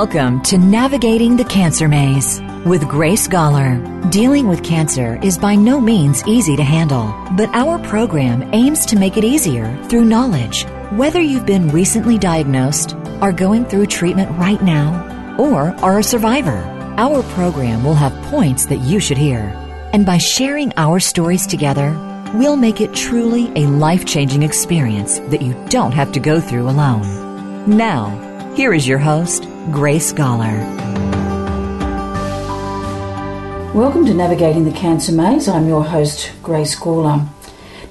Welcome to Navigating the Cancer Maze with Grace Gawler. Dealing with cancer is by no means easy to handle, but our program aims to make it easier through knowledge. Whether you've been recently diagnosed, are going through treatment right now, or are a survivor, our program will have points that you should hear. And by sharing our stories together, we'll make it truly a life changing experience that you don't have to go through alone. Now, here is your host, Grace Gawler. Welcome to Navigating the Cancer Maze. I'm your host, Grace Gawler.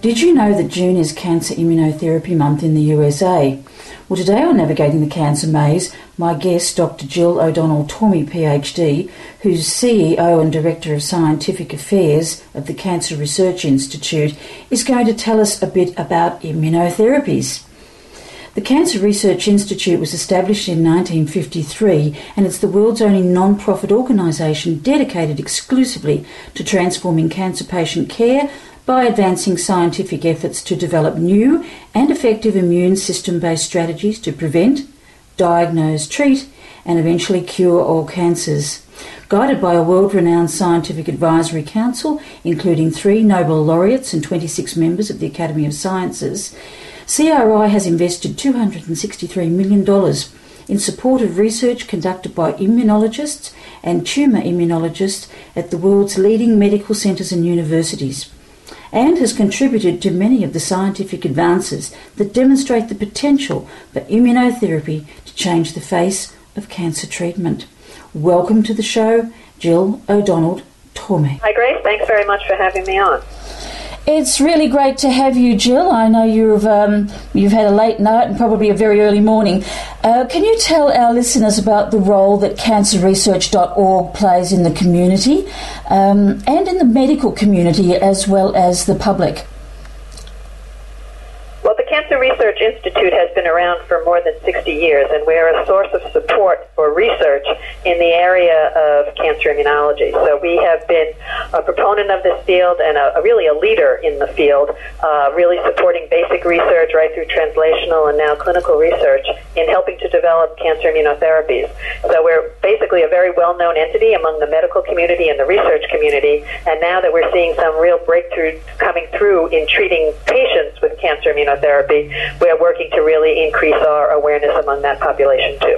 Did you know that June is Cancer Immunotherapy Month in the USA? Well, today on Navigating the Cancer Maze, my guest, Dr. Jill O'Donnell Tormey, PhD, who's CEO and Director of Scientific Affairs of the Cancer Research Institute, is going to tell us a bit about immunotherapies. The Cancer Research Institute was established in 1953 and it's the world's only non profit organisation dedicated exclusively to transforming cancer patient care by advancing scientific efforts to develop new and effective immune system based strategies to prevent, diagnose, treat, and eventually cure all cancers. Guided by a world renowned scientific advisory council, including three Nobel laureates and 26 members of the Academy of Sciences, CRI has invested $263 million in support of research conducted by immunologists and tumour immunologists at the world's leading medical centres and universities, and has contributed to many of the scientific advances that demonstrate the potential for immunotherapy to change the face of cancer treatment. Welcome to the show, Jill O'Donnell Tormey. Hi, Grace. Thanks very much for having me on. It's really great to have you, Jill. I know you've um, you've had a late night and probably a very early morning. Uh, can you tell our listeners about the role that cancerresearch.org plays in the community um, and in the medical community as well as the public? Cancer Research Institute has been around for more than 60 years, and we're a source of support for research in the area of cancer immunology. So we have been a proponent of this field and a, a really a leader in the field, uh, really supporting basic research right through translational and now clinical research in helping to develop cancer immunotherapies. So we're basically a very well-known entity among the medical community and the research community, and now that we're seeing some real breakthroughs coming through in treating patients immunotherapy, we're working to really increase our awareness among that population too.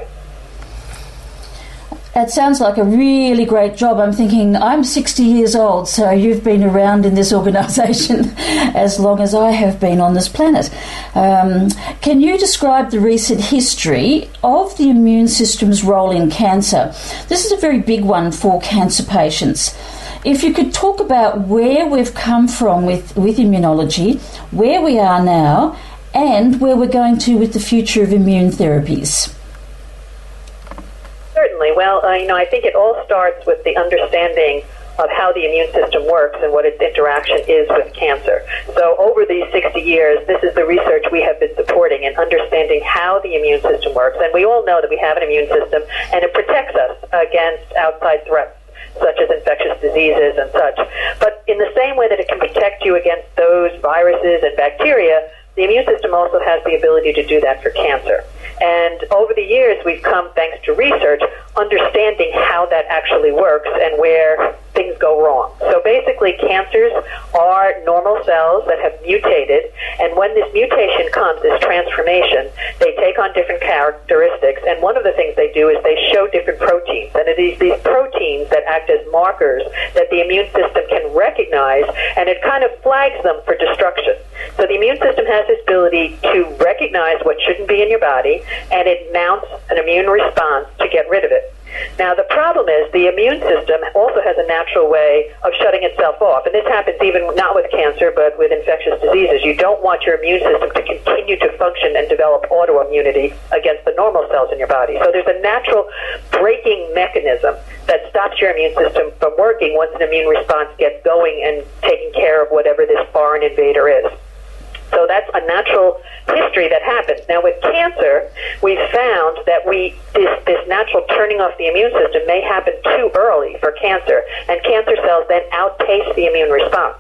That sounds like a really great job. I'm thinking I'm 60 years old, so you've been around in this organisation as long as I have been on this planet. Um, can you describe the recent history of the immune system's role in cancer? This is a very big one for cancer patients. If you could talk about where we've come from with, with immunology, where we are now, and where we're going to with the future of immune therapies. Certainly. Well, uh, you know, I think it all starts with the understanding of how the immune system works and what its interaction is with cancer. So over these 60 years, this is the research we have been supporting in understanding how the immune system works. And we all know that we have an immune system and it protects us against outside threats such as infectious diseases and such. But in the same way that it can protect you against those viruses and bacteria, the immune system also has the ability to do that for cancer. And over the years, we've come, thanks to research, understanding how that actually works and where things go wrong. So basically, cancers are normal cells that have mutated, and when this mutation comes, this transformation, they take on different characteristics. And one of the things they do is they show different proteins, and it is these proteins that act as markers that the immune system can recognize, and it kind of flags them for destruction. So the immune system has this ability to recognize what shouldn't be in your body, and it mounts an immune response to get rid of it. Now, the problem is the immune system also has a natural way of shutting itself off. And this happens even not with cancer, but with infectious diseases. You don't want your immune system to continue to function and develop autoimmunity against the normal cells in your body. So there's a natural breaking mechanism that stops your immune system from working once an immune response gets going and taking care of whatever this foreign invader is. So that's a natural history that happens. Now with cancer, we found that we this, this natural turning off the immune system may happen too early for cancer, and cancer cells then outpace the immune response.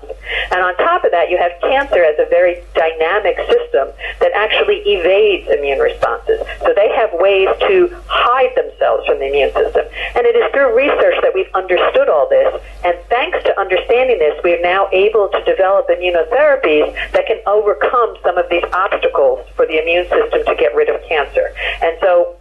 And on top of that, you have cancer as a very dynamic system that actually evades immune responses. So they have ways to hide themselves from the immune system. And it is through research that we've understood all this, and thanks to understanding this, we're now able to develop immunotherapies that can overcome some of these obstacles for the immune system to get rid of cancer. And so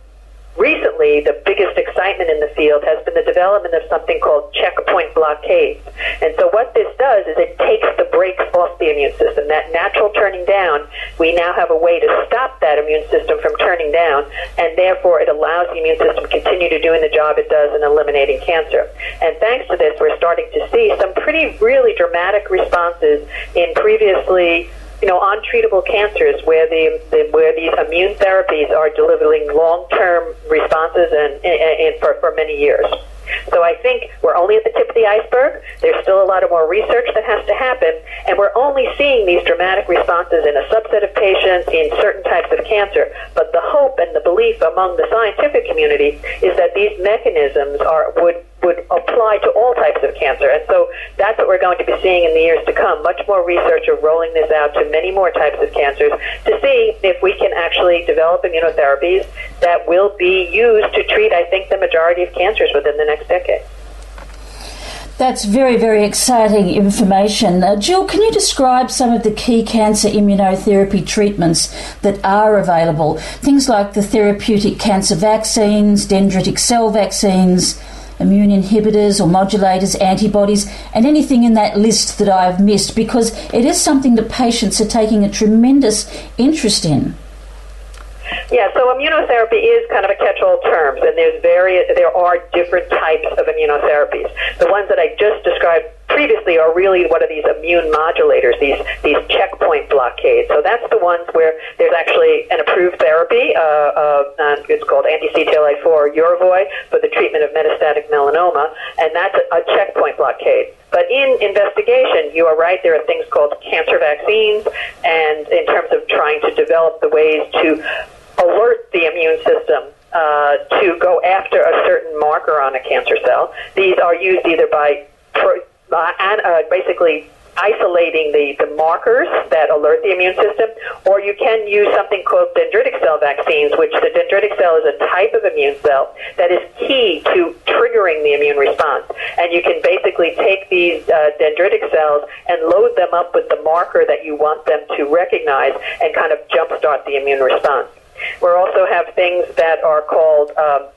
recently, the biggest excitement in the field has been the development of something called checkpoint blockades. And so, what this does is it takes the brakes off the immune system. That natural turning down, we now have a way to stop that immune system from turning down, and therefore it allows the immune system to continue to doing the job it does in eliminating cancer. And thanks to this, we're starting to see some pretty really dramatic responses in previously you know, untreatable cancers where the, the where these immune therapies are delivering long-term responses and, and, and for, for many years. So I think we're only at the tip of the iceberg. There's still a lot of more research that has to happen, and we're only seeing these dramatic responses in a subset of patients in certain types of cancer. But the hope and the belief among the scientific community is that these mechanisms are would would apply to all types of cancer. And so we're going to be seeing in the years to come. Much more research of rolling this out to many more types of cancers to see if we can actually develop immunotherapies that will be used to treat, I think, the majority of cancers within the next decade. That's very, very exciting information. Uh, Jill, can you describe some of the key cancer immunotherapy treatments that are available? Things like the therapeutic cancer vaccines, dendritic cell vaccines, immune inhibitors or modulators, antibodies, and anything in that list that I've missed because it is something that patients are taking a tremendous interest in. Yeah, so immunotherapy is kind of a catch-all term, and there's various, there are different types of immunotherapies. The ones that I just described previously are really what are these immune modulators, these these checkpoint blockades. So that's the ones where there's actually an approved therapy. Uh, uh, it's called anti-CTLA-4 Yervoy for the treatment of metastatic melanoma, and that's a, a checkpoint blockade. But in investigation, you are right, there are things called cancer vaccines, and in terms of trying to develop the ways to alert the immune system uh, to go after a certain marker on a cancer cell. These are used either by pro- uh, and, uh, basically isolating the, the markers that alert the immune system, or you can use something called dendritic cell vaccines, which the dendritic cell is a type of immune cell that is key to triggering the immune response. And you can basically take these uh, dendritic cells and load them up with the marker that you want them to recognize and kind of jumpstart the immune response. We also have things that are called um,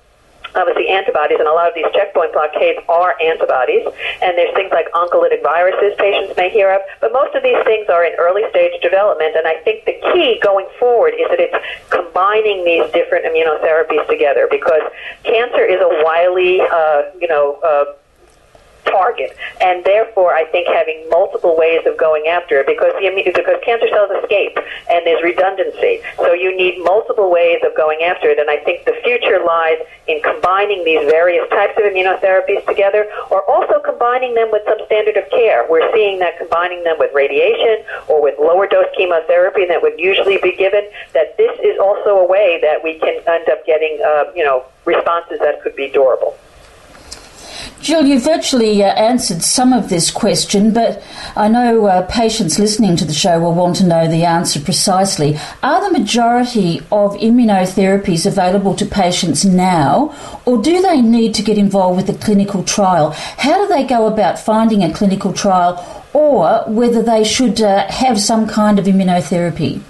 obviously antibodies, and a lot of these checkpoint blockades are antibodies. And there's things like oncolytic viruses patients may hear of, but most of these things are in early stage development. And I think the key going forward is that it's combining these different immunotherapies together because cancer is a wily, uh, you know. Uh, target, and therefore I think having multiple ways of going after it because the because cancer cells escape and there's redundancy, so you need multiple ways of going after it. And I think the future lies in combining these various types of immunotherapies together, or also combining them with some standard of care. We're seeing that combining them with radiation or with lower dose chemotherapy that would usually be given. That this is also a way that we can end up getting, uh, you know, responses that could be durable. Jill, you virtually uh, answered some of this question, but I know uh, patients listening to the show will want to know the answer precisely. Are the majority of immunotherapies available to patients now, or do they need to get involved with a clinical trial? How do they go about finding a clinical trial, or whether they should uh, have some kind of immunotherapy?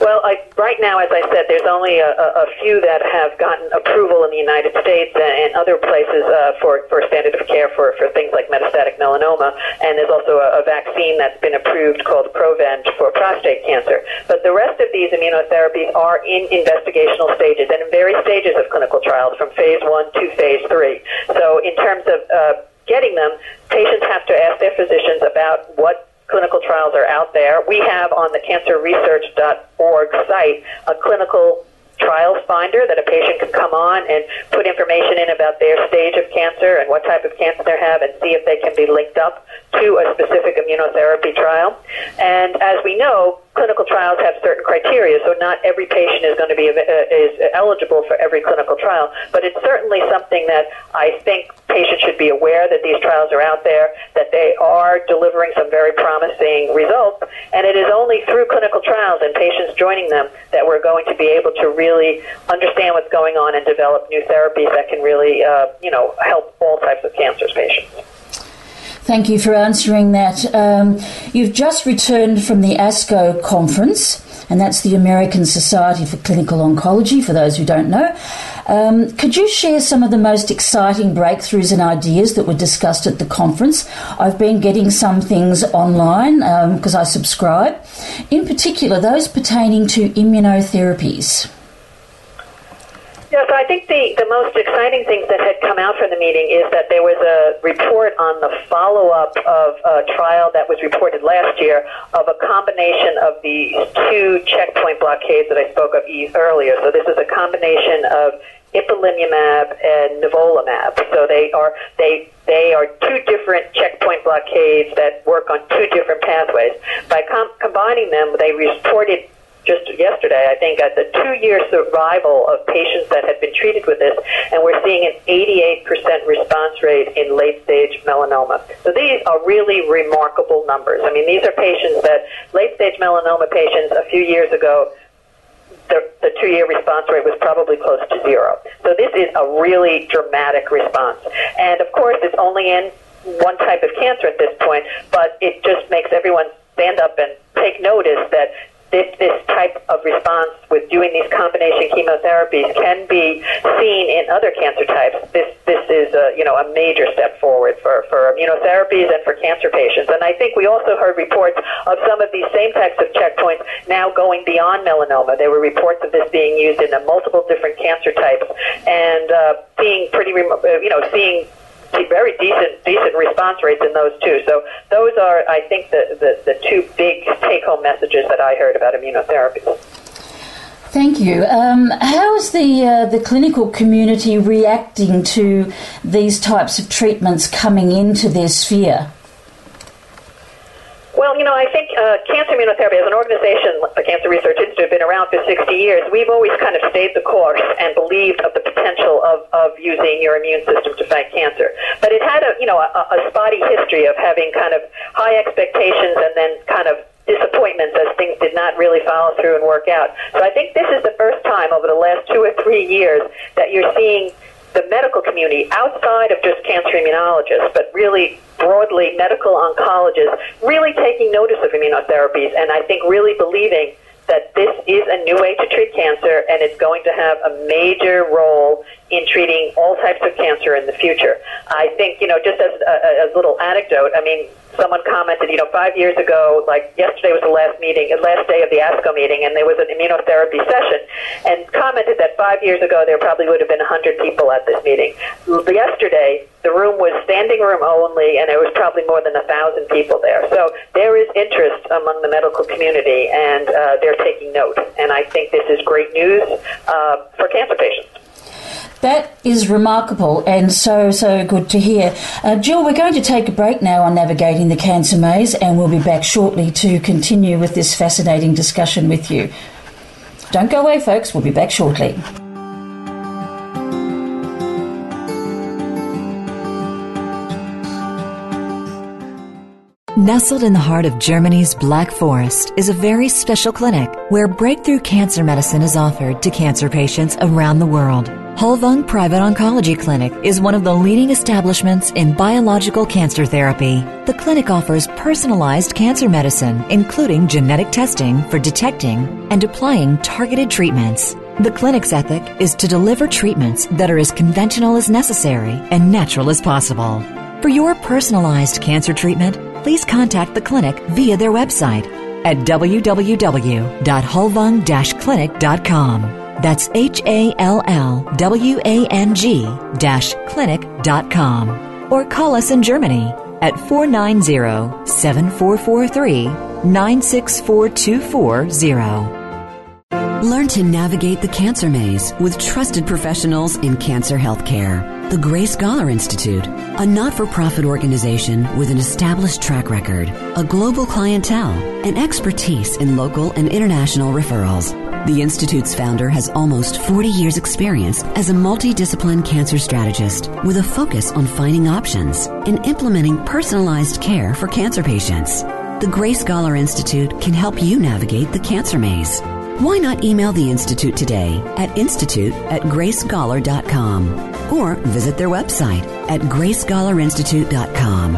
Well, I, right now, as I said, there's only a, a, few that have gotten approval in the United States and other places uh, for, for standard of care for, for things like metastatic melanoma. And there's also a, a vaccine that's been approved called Provenge for prostate cancer. But the rest of these immunotherapies are in investigational stages and in various stages of clinical trials from phase one to phase three. So in terms of uh, getting them, patients have to ask their physicians about what clinical trials are out there. We have on the cancerresearch.org site a clinical trials finder that a patient can come on and put information in about their stage of cancer and what type of cancer they have and see if they can be linked up to a specific immunotherapy trial. And as we know, clinical trials have certain criteria, so not every patient is going to be uh, is eligible for every clinical trial. But it's certainly something that I think patients should be aware that these trials are out there, that they are delivering some very promising results, and it is only through clinical trials and patients joining them that we're going to be able to really understand what's going on and develop new therapies that can really, uh, you know, help all types of cancers patients. Thank you for answering that. Um, you've just returned from the ASCO conference, and that's the American Society for Clinical Oncology, for those who don't know. Um, could you share some of the most exciting breakthroughs and ideas that were discussed at the conference? I've been getting some things online because um, I subscribe, in particular, those pertaining to immunotherapies. Yes, I think the, the most exciting things that had come out from the meeting is that there was a report on the follow up of a trial that was reported last year of a combination of the two checkpoint blockades that I spoke of earlier. So this is a combination of ipilimumab and nivolumab. So they are they they are two different checkpoint blockades that work on two different pathways. By com- combining them, they reported just yesterday, I think, at the two-year survival of patients that had been treated with this, and we're seeing an 88% response rate in late-stage melanoma. So these are really remarkable numbers. I mean, these are patients that late-stage melanoma patients a few years ago the, the two year response rate was probably close to zero. So this is a really dramatic response. And of course, it's only in one type of cancer at this point, but it just makes everyone stand up and take notice that this, this type of response with doing these combination chemotherapies can be seen in other cancer types. This, this is a, you know, a major step forward for, for immunotherapies and for cancer patients. And I think we also heard reports of some of these same types of checkpoints now going beyond melanoma. There were reports of this being used in multiple different cancer types and uh, seeing pretty, you know, seeing very decent decent response rates in those too. So those are, I think, the, the, the two big take home messages that I heard about immunotherapy. Thank you. Um, how is the uh, the clinical community reacting to these types of treatments coming into their sphere? Well, you know, I think uh, cancer immunotherapy as an organization, the Cancer Research Institute, been around for 60 years. We've always kind of stayed the course and believed of the potential of, of using your immune system to fight cancer. But it had a, you know, a, a spotty history of having kind of high expectations and then kind of disappointments as things did not really follow through and work out. So I think this is the first time over the last two or three years that you're seeing the medical community outside of just cancer immunologists, but really broadly medical oncologists really taking notice of immunotherapies and I think really believing that this is a new way to treat cancer and it's going to have a major role in treating all types of cancer in the future. I think, you know, just as a, a little anecdote, I mean, someone commented, you know, five years ago, like yesterday was the last meeting, the last day of the ASCO meeting, and there was an immunotherapy session, and commented that five years ago there probably would have been 100 people at this meeting. Yesterday, the room was standing room only, and there was probably more than a thousand people there. So there is interest among the medical community, and uh, they're taking note. And I think this is great news uh, for cancer patients. That is remarkable and so, so good to hear. Uh, Jill, we're going to take a break now on navigating the cancer maze and we'll be back shortly to continue with this fascinating discussion with you. Don't go away, folks, we'll be back shortly. Nestled in the heart of Germany's Black Forest is a very special clinic where breakthrough cancer medicine is offered to cancer patients around the world. Hallwang Private Oncology Clinic is one of the leading establishments in biological cancer therapy. The clinic offers personalized cancer medicine, including genetic testing for detecting and applying targeted treatments. The clinic's ethic is to deliver treatments that are as conventional as necessary and natural as possible. For your personalized cancer treatment, please contact the clinic via their website at www.hallwang-clinic.com. That's H A L L W A N G clinic.com. Or call us in Germany at 490 7443 964240. Learn to navigate the cancer maze with trusted professionals in cancer healthcare. The Grace Gawler Institute, a not for profit organization with an established track record, a global clientele, and expertise in local and international referrals. The Institute's founder has almost 40 years' experience as a multidiscipline cancer strategist with a focus on finding options and implementing personalized care for cancer patients. The Grace Gawler Institute can help you navigate the cancer maze. Why not email the Institute today at institute at gracegawler.com or visit their website at gracegawlerinstitute.com.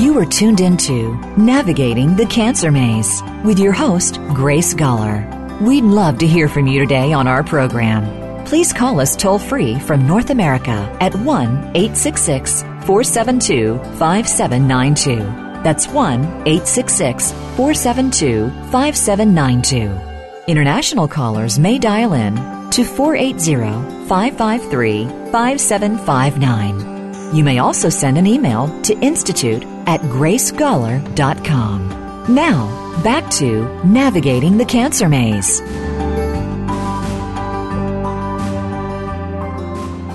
You are tuned into Navigating the Cancer Maze with your host, Grace Gawler. We'd love to hear from you today on our program. Please call us toll free from North America at 1 866 472 5792. That's 1 866 472 5792. International callers may dial in to 480-553-5759. You may also send an email to institute at gracegawler.com. Now, back to Navigating the Cancer Maze.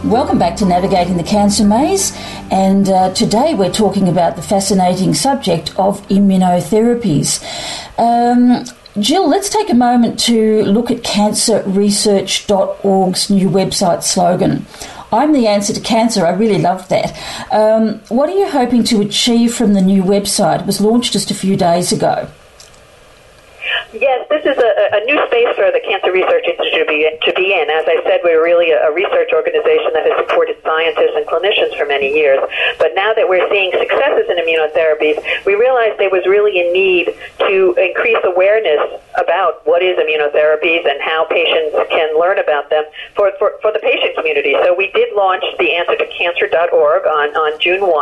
Welcome back to Navigating the Cancer Maze, and uh, today we're talking about the fascinating subject of immunotherapies. Um, Jill, let's take a moment to look at cancerresearch.org's new website slogan. I'm the answer to cancer. I really loved that. Um, what are you hoping to achieve from the new website? It was launched just a few days ago. Yes, this is a, a new space for the Cancer Research Institute to be, to be in. As I said, we're really a, a research organization that has supported scientists and clinicians for many years. But now that we're seeing successes in immunotherapies, we realized there was really a need to increase awareness about what is immunotherapies and how patients can learn about them for, for, for the patient community. So we did launch the answer to cancer.org on, on June 1,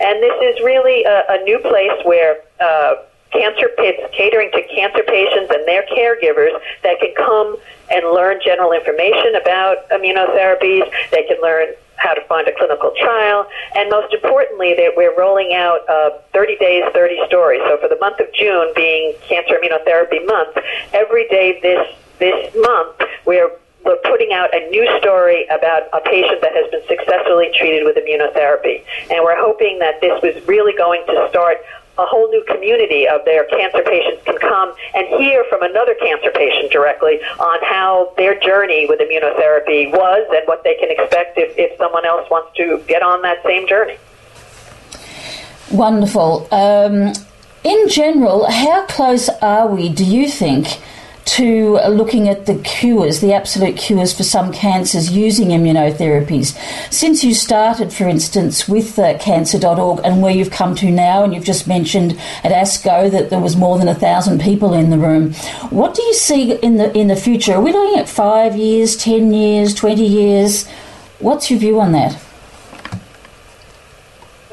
and this is really a, a new place where uh, cancer pits catering to cancer patients and their caregivers that can come and learn general information about immunotherapies. They can learn how to find a clinical trial, and most importantly, that we're rolling out uh, 30 days, 30 stories. So for the month of June, being Cancer Immunotherapy Month, every day this this month we're we're putting out a new story about a patient that has been successfully treated with immunotherapy. And we're hoping that this was really going to start a whole new community of their cancer patients can come and hear from another cancer patient directly on how their journey with immunotherapy was and what they can expect if, if someone else wants to get on that same journey. Wonderful. Um, in general, how close are we, do you think, to looking at the cures, the absolute cures for some cancers using immunotherapies. Since you started, for instance, with uh, cancer.org and where you've come to now, and you've just mentioned at ASCO that there was more than a thousand people in the room, what do you see in the in the future? Are we looking at five years, ten years, twenty years? What's your view on that?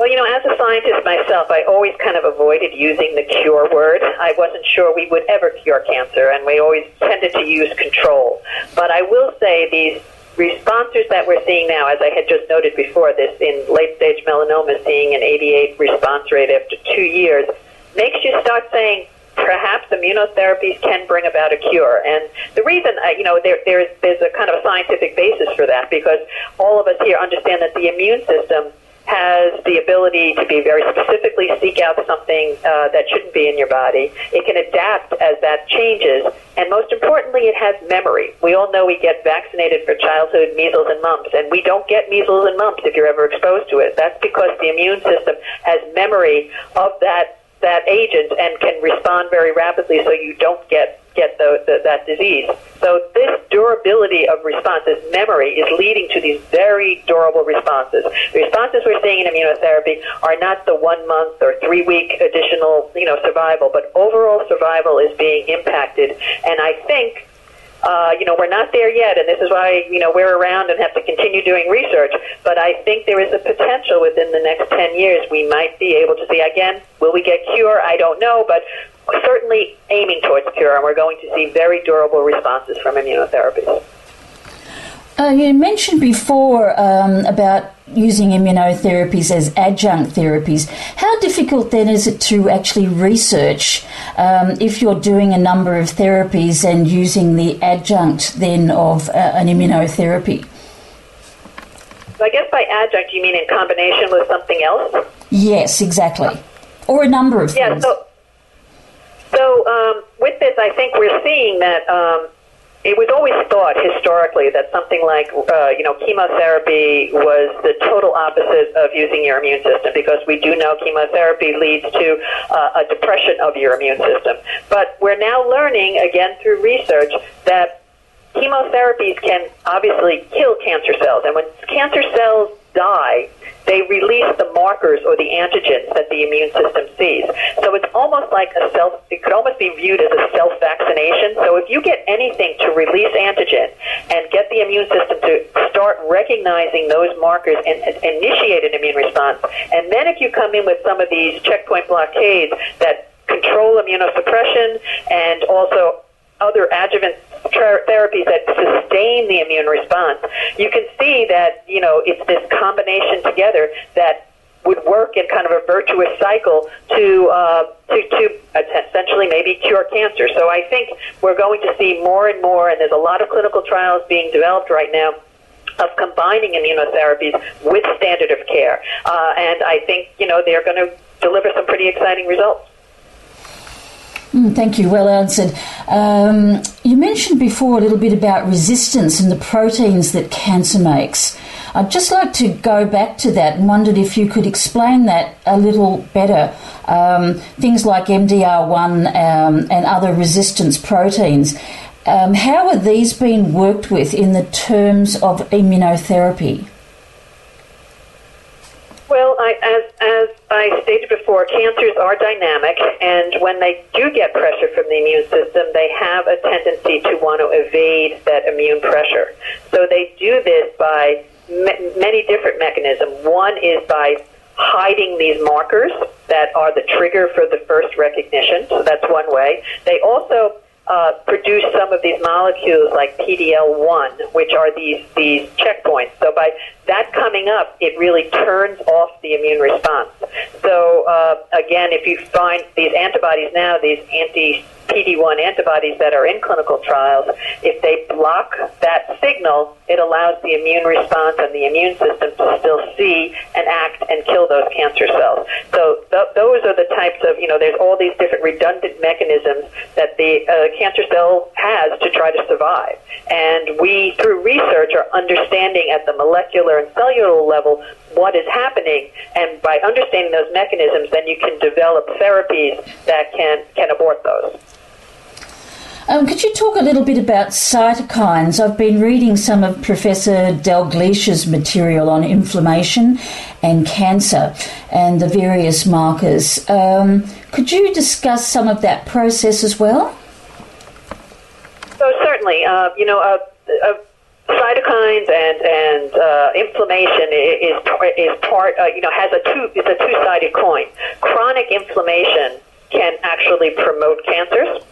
Well, you know, as a scientist myself, I always kind of avoided using the cure word. I wasn't sure we would ever cure cancer, and we always tended to use control. But I will say these responses that we're seeing now, as I had just noted before, this in late stage melanoma seeing an 88 response rate after two years, makes you start saying, perhaps immunotherapies can bring about a cure. And the reason, uh, you know, there, there's, there's a kind of a scientific basis for that because all of us here understand that the immune system has the ability to be very specifically seek out something uh, that shouldn't be in your body. It can adapt as that changes, and most importantly, it has memory. We all know we get vaccinated for childhood measles and mumps, and we don't get measles and mumps if you're ever exposed to it. That's because the immune system has memory of that that agent and can respond very rapidly, so you don't get get the, the, that disease. So this durability of response, this memory, is leading to these very durable responses. The responses we're seeing in immunotherapy are not the one month or three week additional, you know, survival, but overall survival is being impacted. And I think uh, you know, we're not there yet, and this is why, you know, we're around and have to continue doing research. But I think there is a potential within the next 10 years we might be able to see, again, will we get cure? I don't know, but certainly aiming towards cure, and we're going to see very durable responses from immunotherapies. Uh, you mentioned before um, about using immunotherapies as adjunct therapies. How difficult then is it to actually research um, if you're doing a number of therapies and using the adjunct then of uh, an immunotherapy? So I guess by adjunct you mean in combination with something else? Yes, exactly. Or a number of yeah, things. So, so um, with this, I think we're seeing that um, it was always thought historically that something like uh, you know chemotherapy was the total opposite of using your immune system because we do know chemotherapy leads to uh, a depression of your immune system. But we're now learning again through research that chemotherapies can obviously kill cancer cells, and when cancer cells die, they release the markers or the antigens that the immune system sees. So it's almost like a self, it could almost be viewed as a self vaccination. So if you get anything to release antigen and get the immune system to start recognizing those markers and, and initiate an immune response, and then if you come in with some of these checkpoint blockades that control immunosuppression and also other adjuvant tra- therapies that sustain the immune response, you can see that, you know, it's this combination together that would work in kind of a virtuous cycle to, uh, to, to essentially maybe cure cancer. So I think we're going to see more and more, and there's a lot of clinical trials being developed right now of combining immunotherapies with standard of care. Uh, and I think, you know, they're going to deliver some pretty exciting results. Mm, thank you. Well answered. Um, you mentioned before a little bit about resistance and the proteins that cancer makes. I'd just like to go back to that and wondered if you could explain that a little better. Um, things like MDR1 um, and other resistance proteins. Um, how are these being worked with in the terms of immunotherapy? Well, I, as, as I stated before, cancers are dynamic, and when they do get pressure from the immune system, they have a tendency to want to evade that immune pressure. So they do this by many different mechanisms. One is by hiding these markers that are the trigger for the first recognition. So that's one way. They also uh, produce some of these molecules like PDL1, which are these these checkpoints. So by that coming up, it really turns off the immune response. So uh, again, if you find these antibodies now, these anti PD1 antibodies that are in clinical trials, if they block that signal, it allows the immune response and the immune system to still see and act and kill those cancer cells. So th- those are the types of, you know, there's all these different redundant mechanisms that the uh, cancer cell has to try to survive. And we, through research, are understanding at the molecular and cellular level what is happening, and by understanding those mechanisms, then you can develop therapies that can, can abort those. Um, could you talk a little bit about cytokines? I've been reading some of Professor Dalgleish's material on inflammation and cancer and the various markers. Um, could you discuss some of that process as well? So certainly, uh, you know, uh, uh, cytokines and and uh, inflammation is is part. Uh, you know, has a two. It's a two sided coin. Chronic inflammation can actually promote cancers.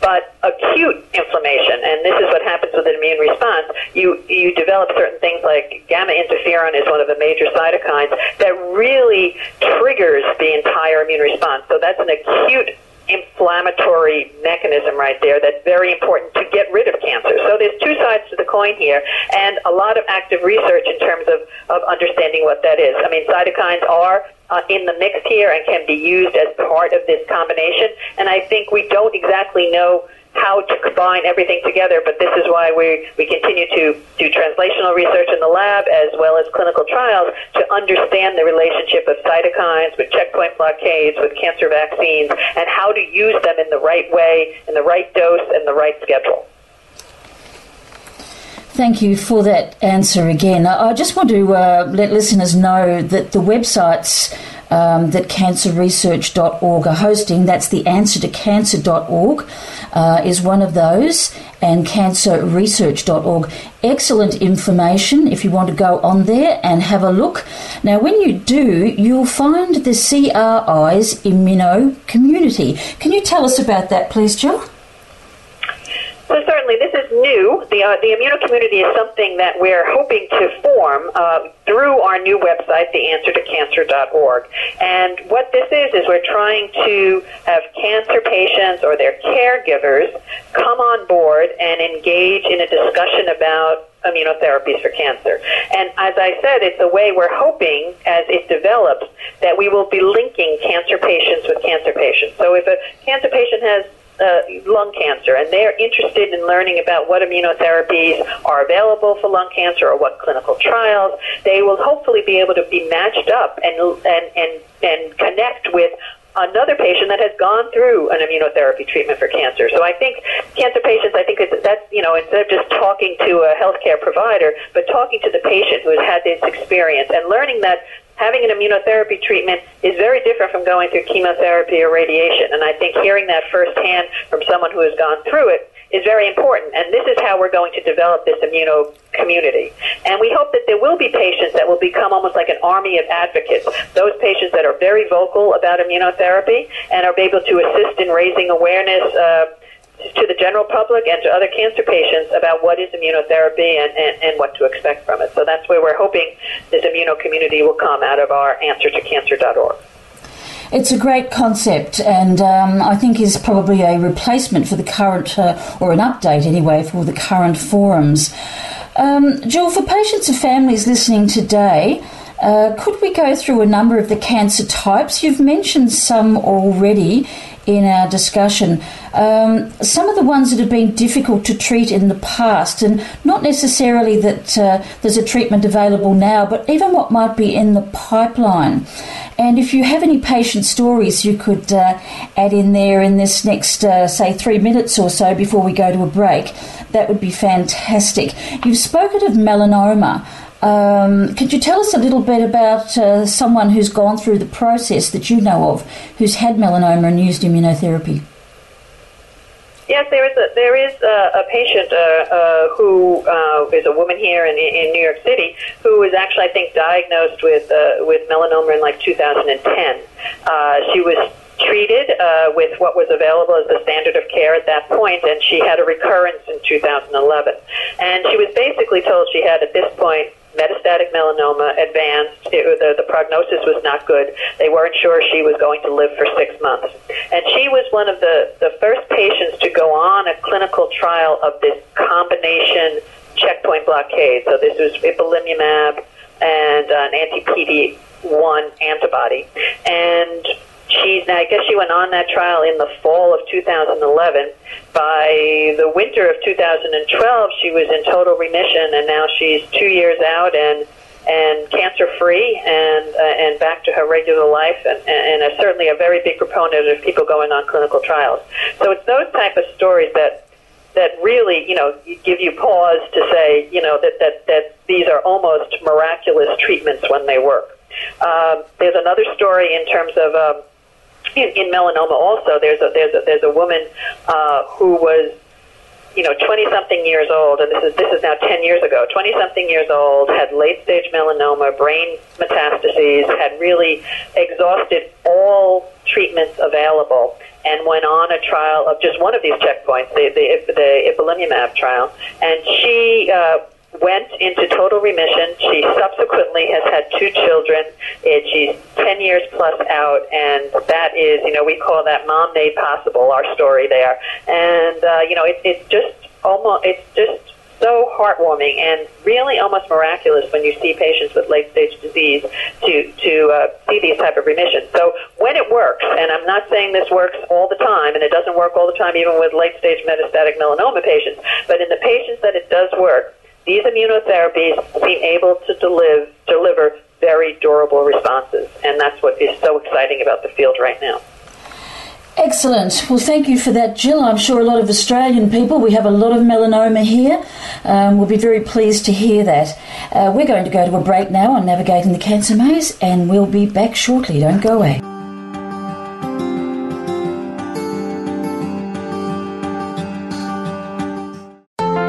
But acute inflammation, and this is what happens with an immune response, you, you develop certain things like gamma interferon is one of the major cytokines that really triggers the entire immune response. So that's an acute inflammatory mechanism right there that's very important to get rid of cancer. So there's two sides to the coin here and a lot of active research in terms of, of understanding what that is. I mean, cytokines are uh, in the mix here and can be used as part of this combination. And I think we don't exactly know how to combine everything together, but this is why we, we continue to do translational research in the lab as well as clinical trials to understand the relationship of cytokines with checkpoint blockades, with cancer vaccines, and how to use them in the right way, in the right dose, and the right schedule. Thank you for that answer again. I just want to uh, let listeners know that the websites um, that cancerresearch.org are hosting, that's the answer to cancer.org, uh, is one of those. and cancerresearch.org. Excellent information if you want to go on there and have a look. Now, when you do, you'll find the CRI's immuno community. Can you tell us about that, please, Jill? So certainly, this is new. The uh, the immunocommunity is something that we're hoping to form uh, through our new website, theanswertocancer.org. And what this is is we're trying to have cancer patients or their caregivers come on board and engage in a discussion about immunotherapies for cancer. And as I said, it's a way we're hoping, as it develops, that we will be linking cancer patients with cancer patients. So if a cancer patient has uh, lung cancer, and they're interested in learning about what immunotherapies are available for lung cancer or what clinical trials. They will hopefully be able to be matched up and and and, and connect with another patient that has gone through an immunotherapy treatment for cancer. So I think cancer patients, I think that's, you know, instead of just talking to a healthcare provider, but talking to the patient who has had this experience and learning that having an immunotherapy treatment is very different from going through chemotherapy or radiation. And I think hearing that firsthand from someone who has gone through it is very important. And this is how we're going to develop this immuno community. And we hope that there will be patients that will become almost like an army of advocates. Those patients that are very vocal about immunotherapy and are able to assist in raising awareness. Uh, to the general public and to other cancer patients about what is immunotherapy and, and, and what to expect from it. So that's where we're hoping this immuno community will come out of our answertocancer.org. It's a great concept, and um, I think is probably a replacement for the current, uh, or an update anyway, for the current forums. Um, Jill, for patients and families listening today, uh, could we go through a number of the cancer types? You've mentioned some already in our discussion. Um, some of the ones that have been difficult to treat in the past, and not necessarily that uh, there's a treatment available now, but even what might be in the pipeline. And if you have any patient stories you could uh, add in there in this next, uh, say, three minutes or so before we go to a break, that would be fantastic. You've spoken of melanoma. Um, could you tell us a little bit about uh, someone who's gone through the process that you know of, who's had melanoma and used immunotherapy? Yes, there is a there is a, a patient uh, uh, who uh, is a woman here in, in New York City who was actually, I think, diagnosed with uh, with melanoma in like 2010. Uh, she was treated uh, with what was available as the standard of care at that point, and she had a recurrence in 2011. And she was basically told she had, at this point, metastatic melanoma, advanced. It, the, uh, the prognosis was not good. They weren't sure she was going to live for six months. And she was one of the, the first patients to go on a clinical trial of this combination checkpoint blockade. So this was ipilimumab and an anti-PD-1 antibody. And now, I guess she went on that trial in the fall of 2011. By the winter of 2012, she was in total remission, and now she's two years out and and cancer free and uh, and back to her regular life and, and certainly a very big proponent of people going on clinical trials. So it's those type of stories that that really you know give you pause to say you know that that that these are almost miraculous treatments when they work. Um, there's another story in terms of um, in, in melanoma also there's a there's a there's a woman uh, who was you know 20 something years old and this is this is now 10 years ago. 20 something years old had late stage melanoma brain metastases had really exhausted all treatments available and went on a trial of just one of these checkpoints the the, the ipilimumab trial. And she uh, went into total remission. She subsequently has had two children. It, she's 10 years plus out, and that is, you know, we call that mom made possible, our story there. And, uh, you know, it, it's just almost, it's just so heartwarming and really almost miraculous when you see patients with late stage disease to to uh, see these type of remissions. So when it works, and I'm not saying this works all the time, and it doesn't work all the time even with late stage metastatic melanoma patients, but in the patients that it does work, these immunotherapies seem able to deliver, deliver very durable responses, and that's what is so exciting about the field right now. Excellent. Well, thank you for that, Jill. I'm sure a lot of Australian people, we have a lot of melanoma here, um, will be very pleased to hear that. Uh, we're going to go to a break now on Navigating the Cancer Maze, and we'll be back shortly. Don't go away.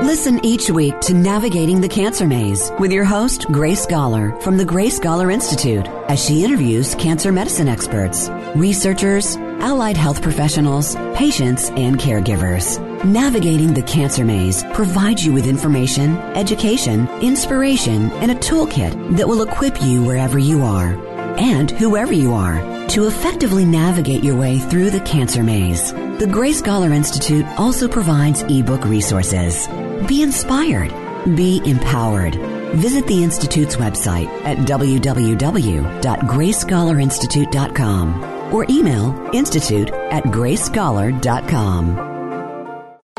Listen each week to Navigating the Cancer Maze with your host, Grace Gawler from the Grace Gawler Institute as she interviews cancer medicine experts, researchers, allied health professionals, patients, and caregivers. Navigating the Cancer Maze provides you with information, education, inspiration, and a toolkit that will equip you wherever you are and whoever you are to effectively navigate your way through the cancer maze. The Grace Gawler Institute also provides ebook resources. Be inspired. Be empowered. Visit the Institute's website at www.gracegawlerinstitute.com or email institute at gracegawler.com.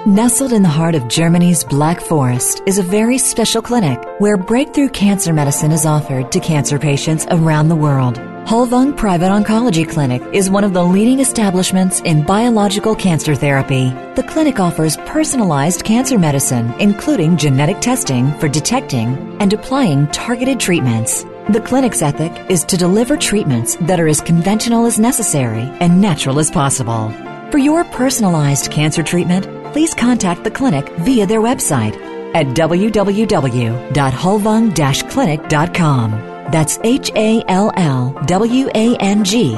Nestled in the heart of Germany's Black Forest is a very special clinic where breakthrough cancer medicine is offered to cancer patients around the world. Hallwang Private Oncology Clinic is one of the leading establishments in biological cancer therapy. The clinic offers personalized cancer medicine, including genetic testing for detecting and applying targeted treatments. The clinic's ethic is to deliver treatments that are as conventional as necessary and natural as possible. For your personalized cancer treatment, please contact the clinic via their website at www.hallwang-clinic.com. That's H A L L W A N G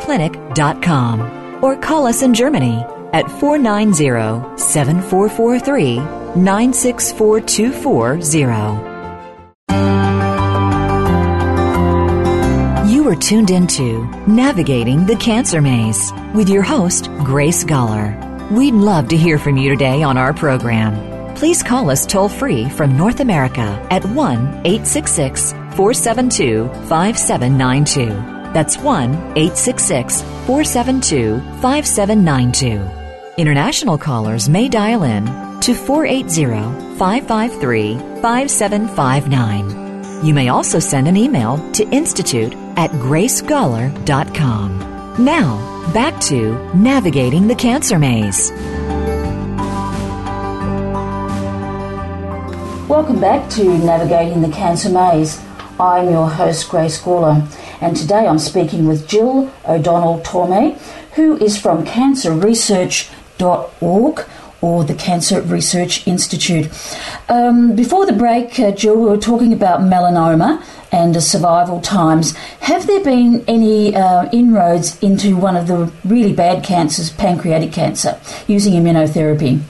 clinic.com. Or call us in Germany at 490 7443 964240. You are tuned into Navigating the Cancer Maze with your host, Grace Gawler. We'd love to hear from you today on our program. Please call us toll free from North America at 1 866 472 5792. That's 1 866 472 5792. International callers may dial in to 480 553 5759. You may also send an email to institute at gracegawler.com. Now, back to navigating the cancer maze. Welcome back to Navigating the Cancer Maze. I'm your host, Grace Gawler, and today I'm speaking with Jill O'Donnell Tormey, who is from cancerresearch.org or the Cancer Research Institute. Um, before the break, uh, Jill, we were talking about melanoma and the survival times. Have there been any uh, inroads into one of the really bad cancers, pancreatic cancer, using immunotherapy?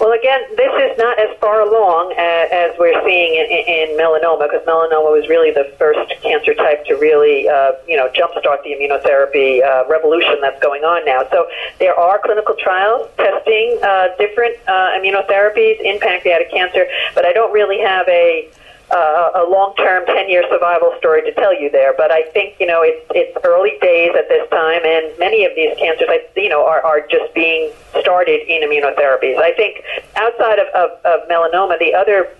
Well, again, this is not as far along as, as we're seeing in, in, melanoma, because melanoma was really the first cancer type to really, uh, you know, jumpstart the immunotherapy uh, revolution that's going on now. So there are clinical trials testing uh, different uh, immunotherapies in pancreatic cancer, but I don't really have a uh, a long-term 10-year survival story to tell you there. But I think you know it's it's early days at this time, and many of these cancers, I, you know, are, are just being started in immunotherapies. I think outside of, of, of melanoma, the other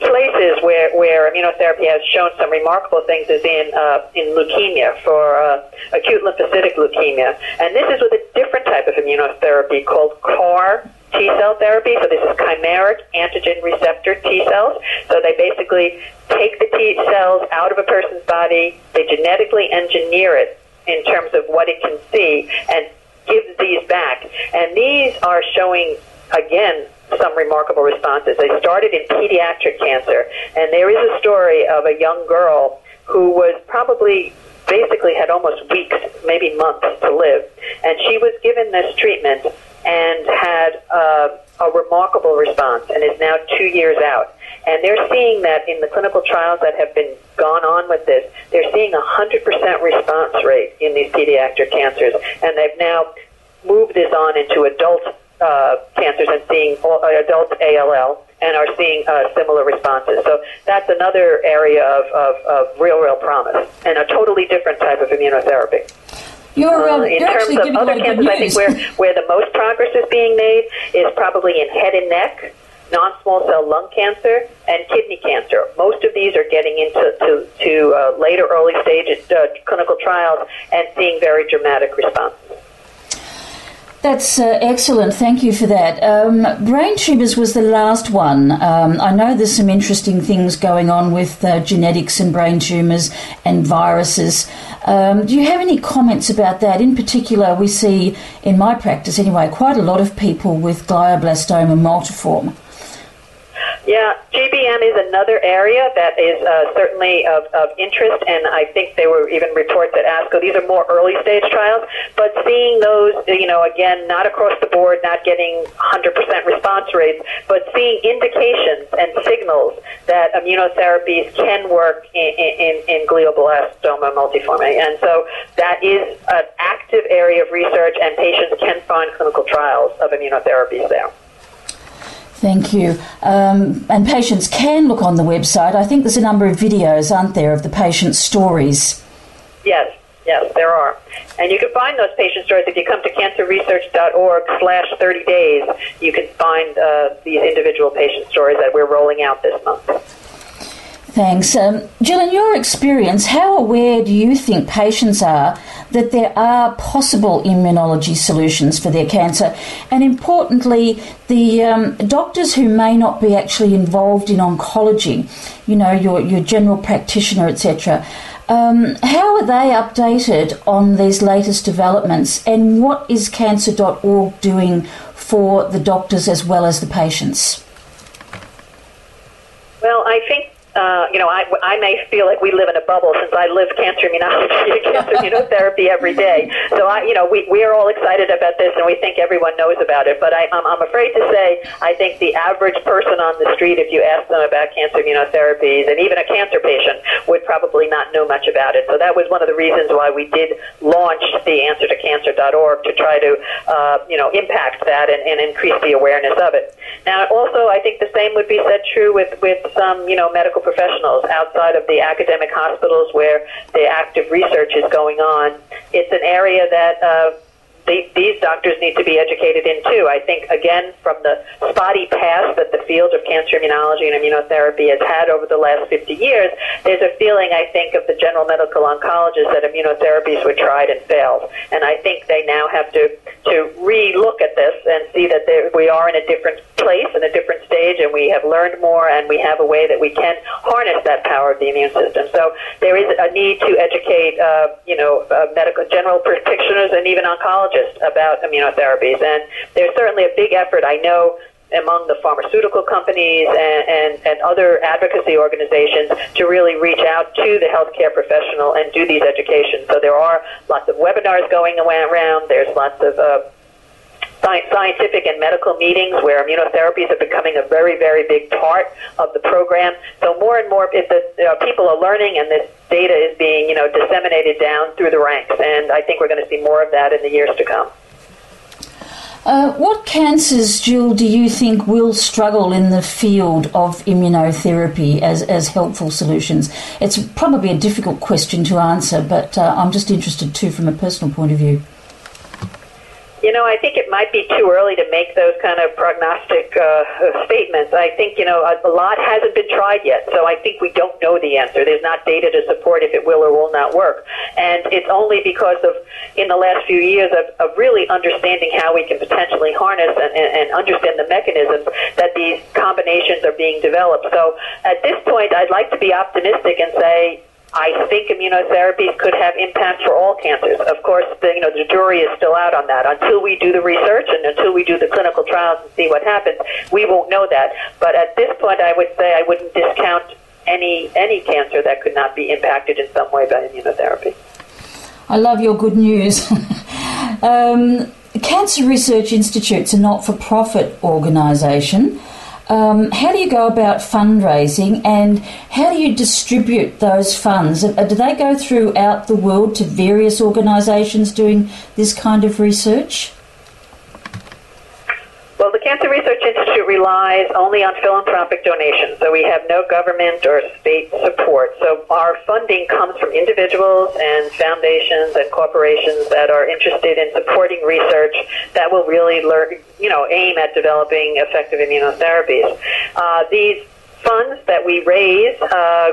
places where, where immunotherapy has shown some remarkable things is in uh, in leukemia for uh, acute lymphocytic leukemia, and this is with a different type of immunotherapy called CAR T cell therapy. So this is chimeric antigen receptor T cells. So they basically take the T cells out of a person's body, they genetically engineer it in terms of what it can see, and give these back. And these are showing, again, some remarkable responses. They started in pediatric cancer, and there is a story of a young girl who was probably basically had almost weeks, maybe months to live, and she was given this treatment and had uh, a remarkable response and is now two years out. And they're seeing that in the clinical trials that have been gone on with this, they're seeing a 100% response rate in these pediatric cancers. And they've now moved this on into adult uh, cancers and seeing uh, adult ALL and are seeing uh, similar responses. So that's another area of, of, of real, real promise and a totally different type of immunotherapy. You're, uh, in terms of other cancers, I think where, where the most progress is being made is probably in head and neck, non-small cell lung cancer, and kidney cancer. Most of these are getting into to, to uh, later early stage uh, clinical trials and seeing very dramatic responses. That's uh, excellent. Thank you for that. Um, brain tumours was the last one. Um, I know there's some interesting things going on with uh, genetics and brain tumours and viruses. Um, do you have any comments about that? In particular, we see in my practice anyway quite a lot of people with glioblastoma multiforme. Yeah, GBM is another area that is uh, certainly of, of interest, and I think there were even reports at ASCO. These are more early stage trials, but seeing those, you know, again, not across the board, not getting 100% response rates, but seeing indications and signals that immunotherapies can work in, in, in glioblastoma multiforme. And so that is an active area of research, and patients can find clinical trials of immunotherapies there. Thank you. Um, and patients can look on the website. I think there's a number of videos, aren't there, of the patient stories? Yes, yes, there are. And you can find those patient stories if you come to cancerresearch.org slash 30 days. You can find uh, these individual patient stories that we're rolling out this month. Thanks. Um, Jill, in your experience, how aware do you think patients are that there are possible immunology solutions for their cancer? And importantly, the um, doctors who may not be actually involved in oncology, you know, your, your general practitioner, etc., um, how are they updated on these latest developments? And what is cancer.org doing for the doctors as well as the patients? Well, I uh, you know, I, I may feel like we live in a bubble since I live cancer immunology cancer immunotherapy every day. So I, you know, we, we are all excited about this and we think everyone knows about it. But I, I'm, I'm afraid to say, I think the average person on the street, if you ask them about cancer immunotherapies and even a cancer patient would probably not know much about it. So that was one of the reasons why we did launch the answertocancer.org to try to, uh, you know, impact that and, and increase the awareness of it. Now, also, I think the same would be said true with, with some, you know, medical professionals outside of the academic hospitals where the active research is going on. It's an area that uh, these doctors need to be educated in too. I think, again, from the spotty past that the field of cancer immunology and immunotherapy has had over the last 50 years, there's a feeling, I think, of the general medical oncologists that immunotherapies were tried and failed. And I think they now have to, to re-look at this and see that there, we are in a different place, in a different stage, and we have learned more, and we have a way that we can harness that power of the immune system. So there is a need to educate, uh, you know, uh, medical general practitioners and even oncologists about immunotherapies. And there's certainly a big effort, I know, among the pharmaceutical companies and, and, and other advocacy organizations to really reach out to the healthcare professional and do these educations. So there are lots of webinars going around. There's lots of uh, scientific and medical meetings where immunotherapies are becoming a very, very big part of the program. So more and more if the, uh, people are learning and this data is being, you know, disseminated down through the ranks. And I think we're going to see more of that in the years to come. Uh, what cancers, Jill, do you think will struggle in the field of immunotherapy as, as helpful solutions? It's probably a difficult question to answer, but uh, I'm just interested too from a personal point of view. You know, I think it might be too early to make those kind of prognostic uh, statements. I think, you know, a, a lot hasn't been tried yet, so I think we don't know the answer. There's not data to support if it will or will not work. And it's only because of, in the last few years, of, of really understanding how we can potentially harness and, and, and understand the mechanisms that these combinations are being developed. So at this point, I'd like to be optimistic and say, I think immunotherapies could have impact for all cancers. Of course, the, you know the jury is still out on that. Until we do the research and until we do the clinical trials and see what happens, we won't know that. But at this point, I would say I wouldn't discount any any cancer that could not be impacted in some way by immunotherapy. I love your good news. um, Cancer Research Institute's a not-for-profit organisation. Um, how do you go about fundraising and how do you distribute those funds? Uh, do they go throughout the world to various organisations doing this kind of research? Well, the Cancer Research Institute relies only on philanthropic donations, so we have no government or state support. So our funding comes from individuals and foundations and corporations that are interested in supporting research that will really learn, you know, aim at developing effective immunotherapies. Uh, these funds that we raise uh,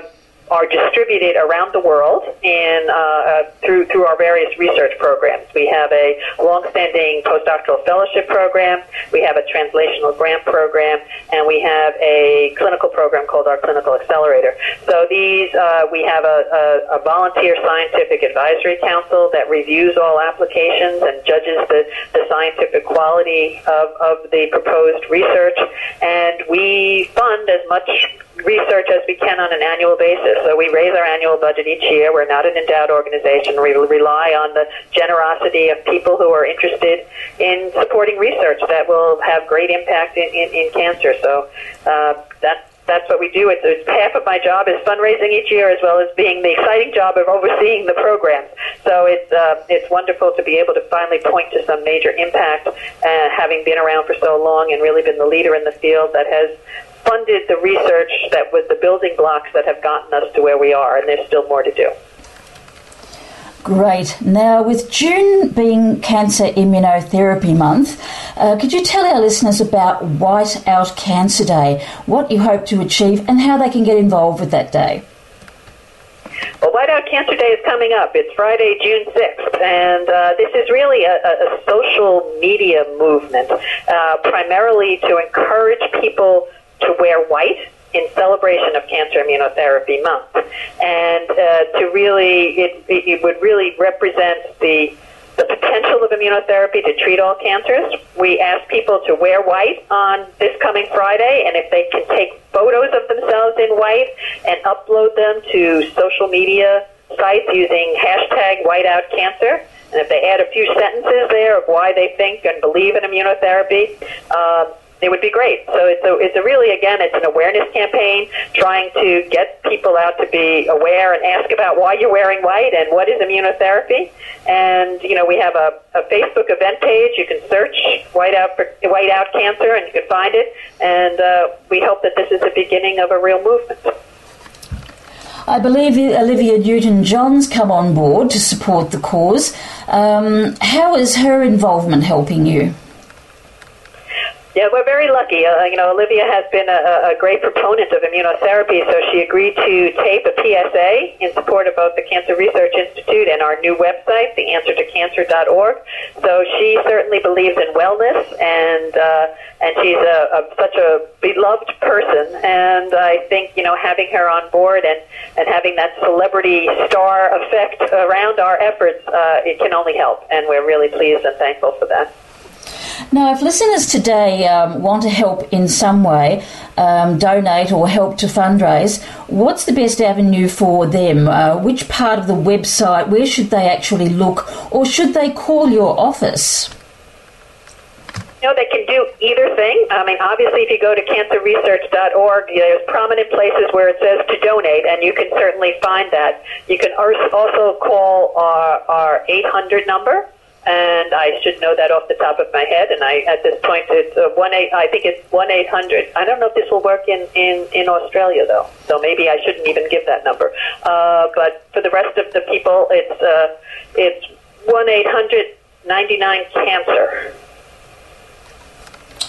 are distributed around the world in, uh, uh, through, through our various research programs. We have a long-standing postdoctoral fellowship program, we have a translational grant program, and we have a clinical program called our Clinical Accelerator. So these, uh, we have a, a, a volunteer scientific advisory council that reviews all applications and judges the, the scientific quality of, of the proposed research, and we fund as much research as we can on an annual basis. So we raise our annual budget each year. We're not an endowed organization. We rely on the generosity of people who are interested in supporting research that will have great impact in, in, in cancer. So uh, that's that's what we do. It's, it's half of my job is fundraising each year, as well as being the exciting job of overseeing the programs. So it's uh, it's wonderful to be able to finally point to some major impact, uh, having been around for so long and really been the leader in the field that has funded the research that was the building blocks that have gotten us to where we are, and there's still more to do. Great. Now, with June being Cancer Immunotherapy Month, uh, could you tell our listeners about White Out Cancer Day, what you hope to achieve, and how they can get involved with that day? Well, White Out Cancer Day is coming up. It's Friday, June 6th, and uh, this is really a, a, social media movement, uh, primarily to encourage people to wear white in celebration of Cancer Immunotherapy Month, and uh, to really, it, it would really represent the the potential of immunotherapy to treat all cancers. We ask people to wear white on this coming Friday, and if they can take photos of themselves in white and upload them to social media sites using hashtag whiteoutcancer, and if they add a few sentences there of why they think and believe in immunotherapy, uh, it would be great. So it's a, it's a really, again, it's an awareness campaign trying to get people out to be aware and ask about why you're wearing white and what is immunotherapy. And, you know, we have a, a Facebook event page. You can search white out, for, white out cancer and you can find it. And uh, we hope that this is the beginning of a real movement. I believe Olivia Newton John's come on board to support the cause. Um, how is her involvement helping you? Yeah, we're very lucky. Uh, you know, Olivia has been a, a great proponent of immunotherapy, so she agreed to tape a PSA in support of both the Cancer Research Institute and our new website, theanswertocancer.org. So she certainly believes in wellness, and uh, and she's a, a, such a beloved person. And I think you know having her on board and and having that celebrity star effect around our efforts, uh, it can only help. And we're really pleased and thankful for that. Now, if listeners today um, want to help in some way, um, donate or help to fundraise, what's the best avenue for them? Uh, which part of the website? Where should they actually look? Or should they call your office? Know, they can do either thing. I mean, obviously, if you go to cancerresearch.org, there's prominent places where it says to donate, and you can certainly find that. You can also call our, our 800 number, and I should know that off the top of my head. And I, at this point, it's one eight. I think it's one eight hundred. I don't know if this will work in in in Australia though, so maybe I shouldn't even give that number. Uh, but for the rest of the people, it's uh, it's one eight hundred ninety nine cancer.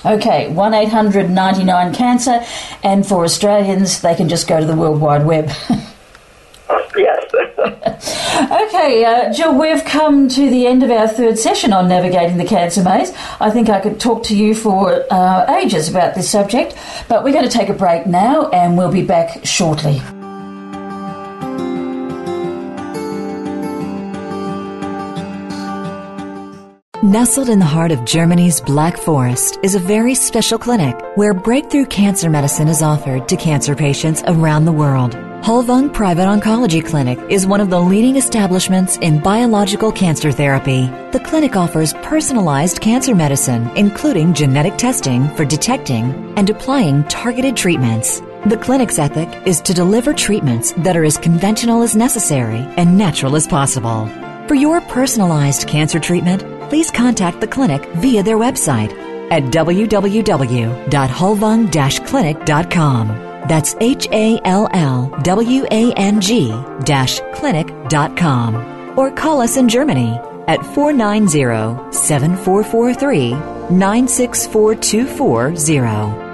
Okay, 1 800 99 cancer, and for Australians, they can just go to the World Wide Web. okay, uh, Jill, we've come to the end of our third session on navigating the cancer maze. I think I could talk to you for uh, ages about this subject, but we're going to take a break now and we'll be back shortly. Nestled in the heart of Germany's Black Forest is a very special clinic where breakthrough cancer medicine is offered to cancer patients around the world. Hallwang Private Oncology Clinic is one of the leading establishments in biological cancer therapy. The clinic offers personalized cancer medicine, including genetic testing for detecting and applying targeted treatments. The clinic's ethic is to deliver treatments that are as conventional as necessary and natural as possible. For your personalized cancer treatment, please contact the clinic via their website at www.hallwang-clinic.com. That's H A L L W A N G clinic.com. Or call us in Germany at 490 7443 964 240.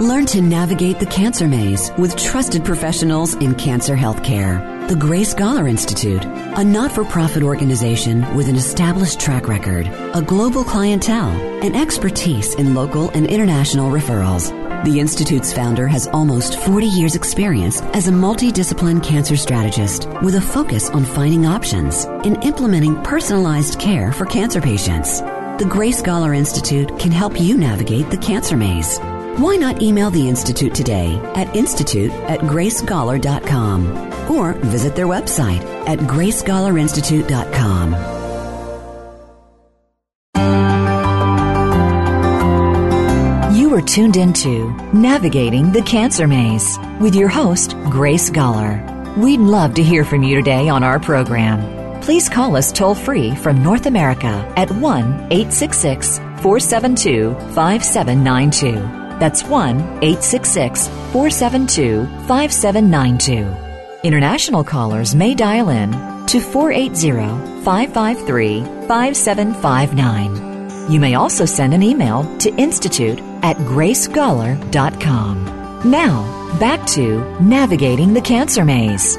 Learn to navigate the cancer maze with trusted professionals in cancer healthcare. The Grace Gawler Institute, a not for profit organization with an established track record, a global clientele, and expertise in local and international referrals. The Institute's founder has almost 40 years' experience as a multidiscipline cancer strategist with a focus on finding options and implementing personalized care for cancer patients. The Grace Gawler Institute can help you navigate the cancer maze. Why not email the Institute today at institute at gracegawler.com or visit their website at gracegawlerinstitute.com. You are tuned into Navigating the Cancer Maze with your host, Grace Gawler. We'd love to hear from you today on our program. Please call us toll free from North America at 1 866 472 5792. That's 1 866 472 5792. International callers may dial in to 480 553 5759. You may also send an email to institute at gracegawler.com. Now, back to navigating the cancer maze.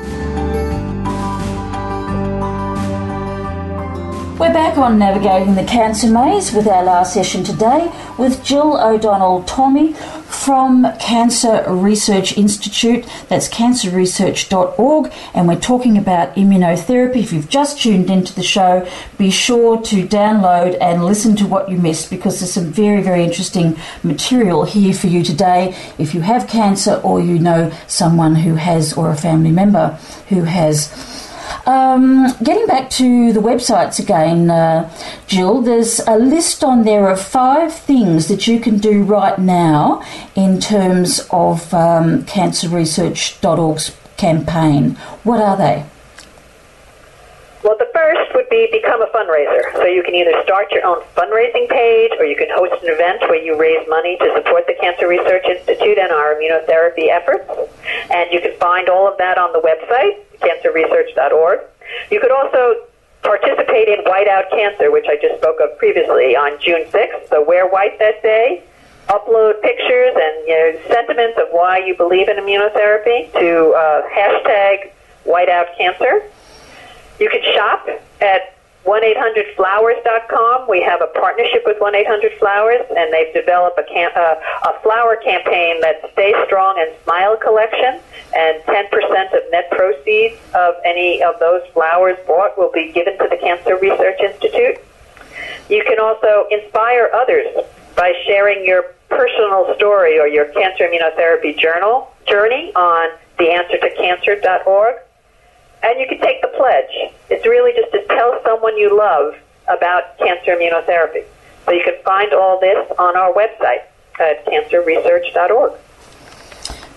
We're back on Navigating the Cancer Maze with our last session today with Jill O'Donnell Tormey from Cancer Research Institute. That's cancerresearch.org, and we're talking about immunotherapy. If you've just tuned into the show, be sure to download and listen to what you missed because there's some very, very interesting material here for you today. If you have cancer or you know someone who has, or a family member who has, um, getting back to the websites again, uh, Jill, there's a list on there of five things that you can do right now in terms of um, cancerresearch.org's campaign. What are they? Well, the first would be become a fundraiser. So you can either start your own fundraising page or you can host an event where you raise money to support the Cancer Research Institute and our immunotherapy efforts. And you can find all of that on the website, cancerresearch.org. You could also participate in Whiteout Cancer, which I just spoke of previously on June 6th. So wear white that day. Upload pictures and you know, sentiments of why you believe in immunotherapy to uh, hashtag White Out Cancer. You can shop at 1-800-Flowers.com. We have a partnership with 1-800-Flowers, and they've developed a, cam- uh, a flower campaign that Stay Strong and Smile collection, and 10% of net proceeds of any of those flowers bought will be given to the Cancer Research Institute. You can also inspire others by sharing your personal story or your cancer immunotherapy journal journey on theanswertocancer.org. And you can take the pledge. It's really just to tell someone you love about cancer immunotherapy. So you can find all this on our website at cancerresearch.org.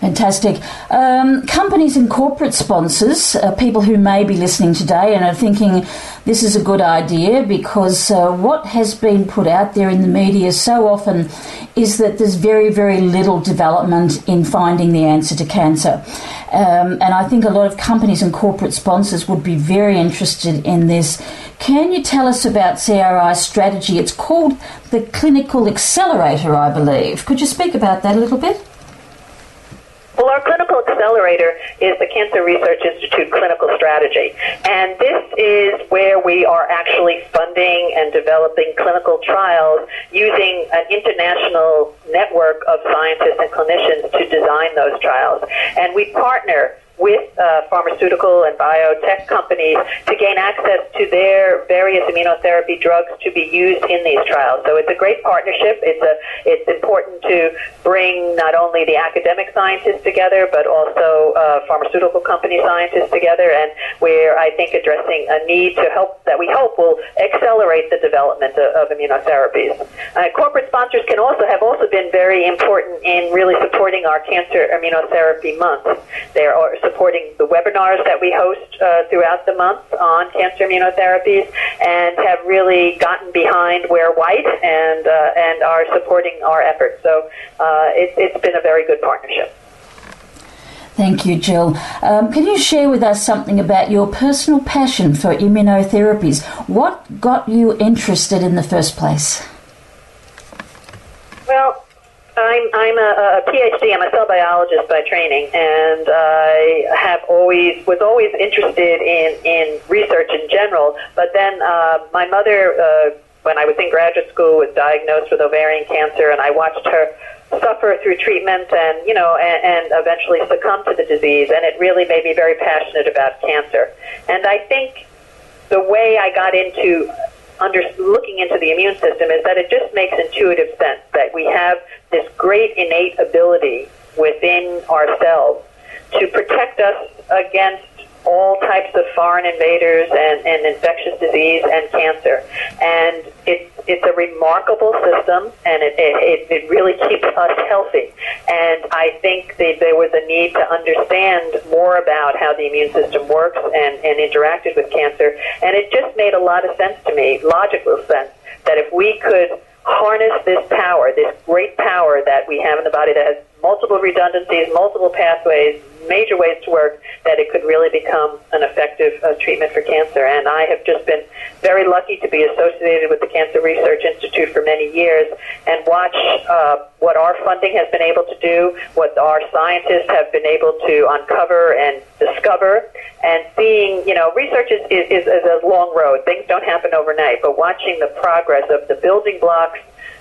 Fantastic. Um, companies and corporate sponsors, uh, people who may be listening today and are thinking this is a good idea because uh, what has been put out there in the media so often is that there's very, very little development in finding the answer to cancer. Um, and I think a lot of companies and corporate sponsors would be very interested in this. Can you tell us about CRI's strategy? It's called the Clinical Accelerator, I believe. Could you speak about that a little bit? Accelerator is the Cancer Research Institute clinical strategy. And this is where we are actually funding and developing clinical trials using an international network of scientists and clinicians to design those trials. And we partner with uh, pharmaceutical and biotech companies to gain access to their various immunotherapy drugs to be used in these trials. So it's a great partnership. It's a it's important to bring not only the academic scientists together, but also uh, pharmaceutical company scientists together, and we're I think addressing a need to help that we hope will accelerate the development of, of immunotherapies. Uh, corporate sponsors can also have also been very important in really supporting our cancer immunotherapy month. They are supporting the webinars that we host uh, throughout the month on cancer immunotherapies and have really gotten behind Wear White and, uh, and are supporting our efforts. So uh, it, it's been a very good partnership. Thank you, Jill. Um, can you share with us something about your personal passion for immunotherapies? What got you interested in the first place? Well, I'm I'm a, a PhD. I'm a cell biologist by training, and I have always was always interested in in research in general. But then uh, my mother, uh, when I was in graduate school, was diagnosed with ovarian cancer, and I watched her suffer through treatment and you know and, and eventually succumb to the disease and it really made me very passionate about cancer and i think the way i got into under looking into the immune system is that it just makes intuitive sense that we have this great innate ability within ourselves to protect us against all types of foreign invaders and, and infectious disease and cancer. And it's, it's a remarkable system, and it, it, it really keeps us healthy. And I think that there was a need to understand more about how the immune system works and, and interacted with cancer. And it just made a lot of sense to me, logical sense, that if we could harness this power, this great power that we have in the body that has multiple redundancies, multiple pathways, major ways to work, that it could really become an effective uh, treatment for cancer. And I have just been very lucky to be associated with the Cancer Research Institute for many years and watch uh, what our funding has been able to do, what our scientists have been able to uncover and discover, and seeing, you know, research is, is, is a long road. Things don't happen overnight, but watching the progress of the building blocks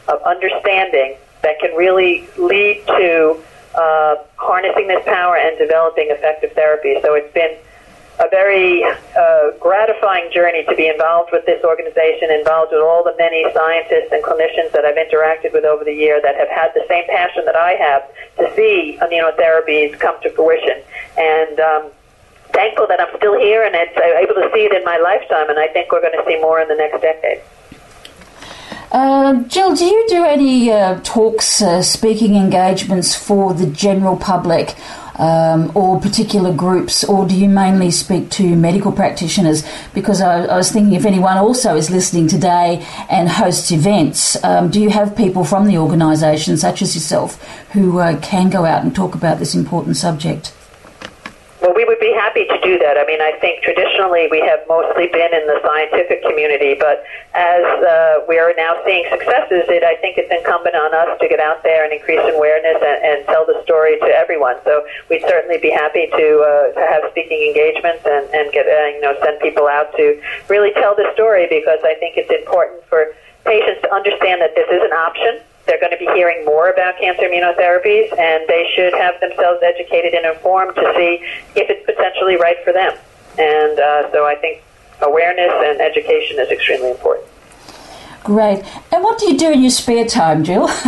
of understanding that can really lead to uh, harnessing this power and developing effective therapy. So it's been a very uh, gratifying journey to be involved with this organization, involved with all the many scientists and clinicians that I've interacted with over the year that have had the same passion that I have to see immunotherapies come to fruition. And um, thankful that I'm still here and it's uh, able to see it in my lifetime, and I think we're going to see more in the next decade. Uh, Jill, do you do any uh, talks, uh, speaking engagements for the general public um, or particular groups, or do you mainly speak to medical practitioners? Because I, I was thinking if anyone also is listening today and hosts events, um, do you have people from the organisation, such as yourself, who uh, can go out and talk about this important subject? Well, we would be happy to do that. I mean, I think traditionally we have mostly been in the scientific community, but as uh, we are now seeing successes, it, I think it's incumbent on us to get out there and increase awareness and, and tell the story to everyone. So we'd certainly be happy to uh, to have speaking engagements and, and get uh, you know send people out to really tell the story because I think it's important for patients to understand that this is an option they're going to be hearing more about cancer immunotherapies, and they should have themselves educated and informed to see if it's potentially right for them. And uh, so I think awareness and education is extremely important. Great. And what do you do in your spare time, Jill?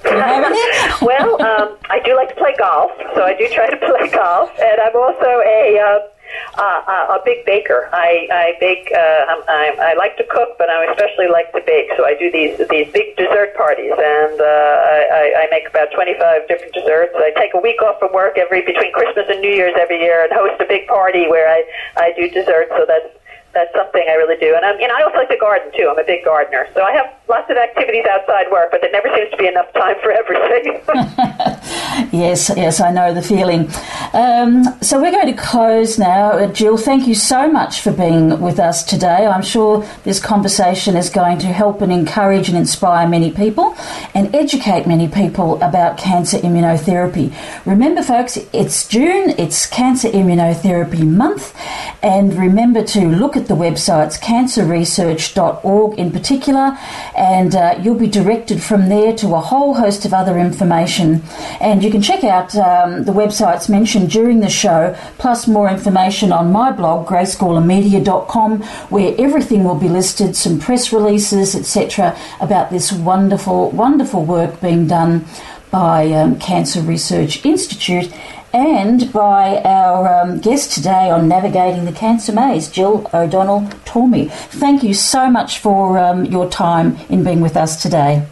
well, um, I do like to play golf, so I do try to play golf, and I'm also a uh, uh, a big baker. I, I bake. Uh, I, I like to cook, but I especially like to bake. So I do these these big dessert parties, and uh, I, I make about 25 different desserts. I take a week off from work every between Christmas and New Year's every year, and host a big party where I I do desserts. So that's that's something I really do. And I'm, you know, I also like to garden too. I'm a big gardener, so I have lots of activities outside work, but there never seems to be enough time for everything. yes, yes, I know the feeling. Um, so we're going to close now. Uh, Jill, thank you so much for being with us today. I'm sure this conversation is going to help and encourage and inspire many people and educate many people about cancer immunotherapy. Remember, folks, it's June. It's Cancer Immunotherapy Month, and remember to look at the websites cancerresearch.org in particular, and uh, you'll be directed from there to a whole host of other information. And you can check out um, the websites mentioned during the show, plus more information on my blog, gracegawlermedia.com, where everything will be listed, some press releases, etc., about this wonderful, wonderful work being done by um, Cancer Research Institute and by our um, guest today on Navigating the Cancer Maze, Jill O'Donnell Tormey. Thank you so much for um, your time in being with us today.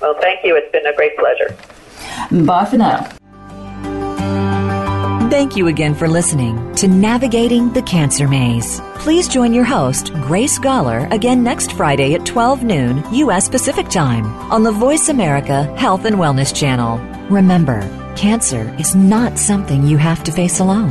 Well, thank you. It's been a great pleasure. Bye for now. Thank you again for listening to Navigating the Cancer Maze. Please join your host, Grace Gawler, again next Friday at 12 noon U.S. Pacific Time on the Voice America Health and Wellness Channel. Remember, cancer is not something you have to face alone.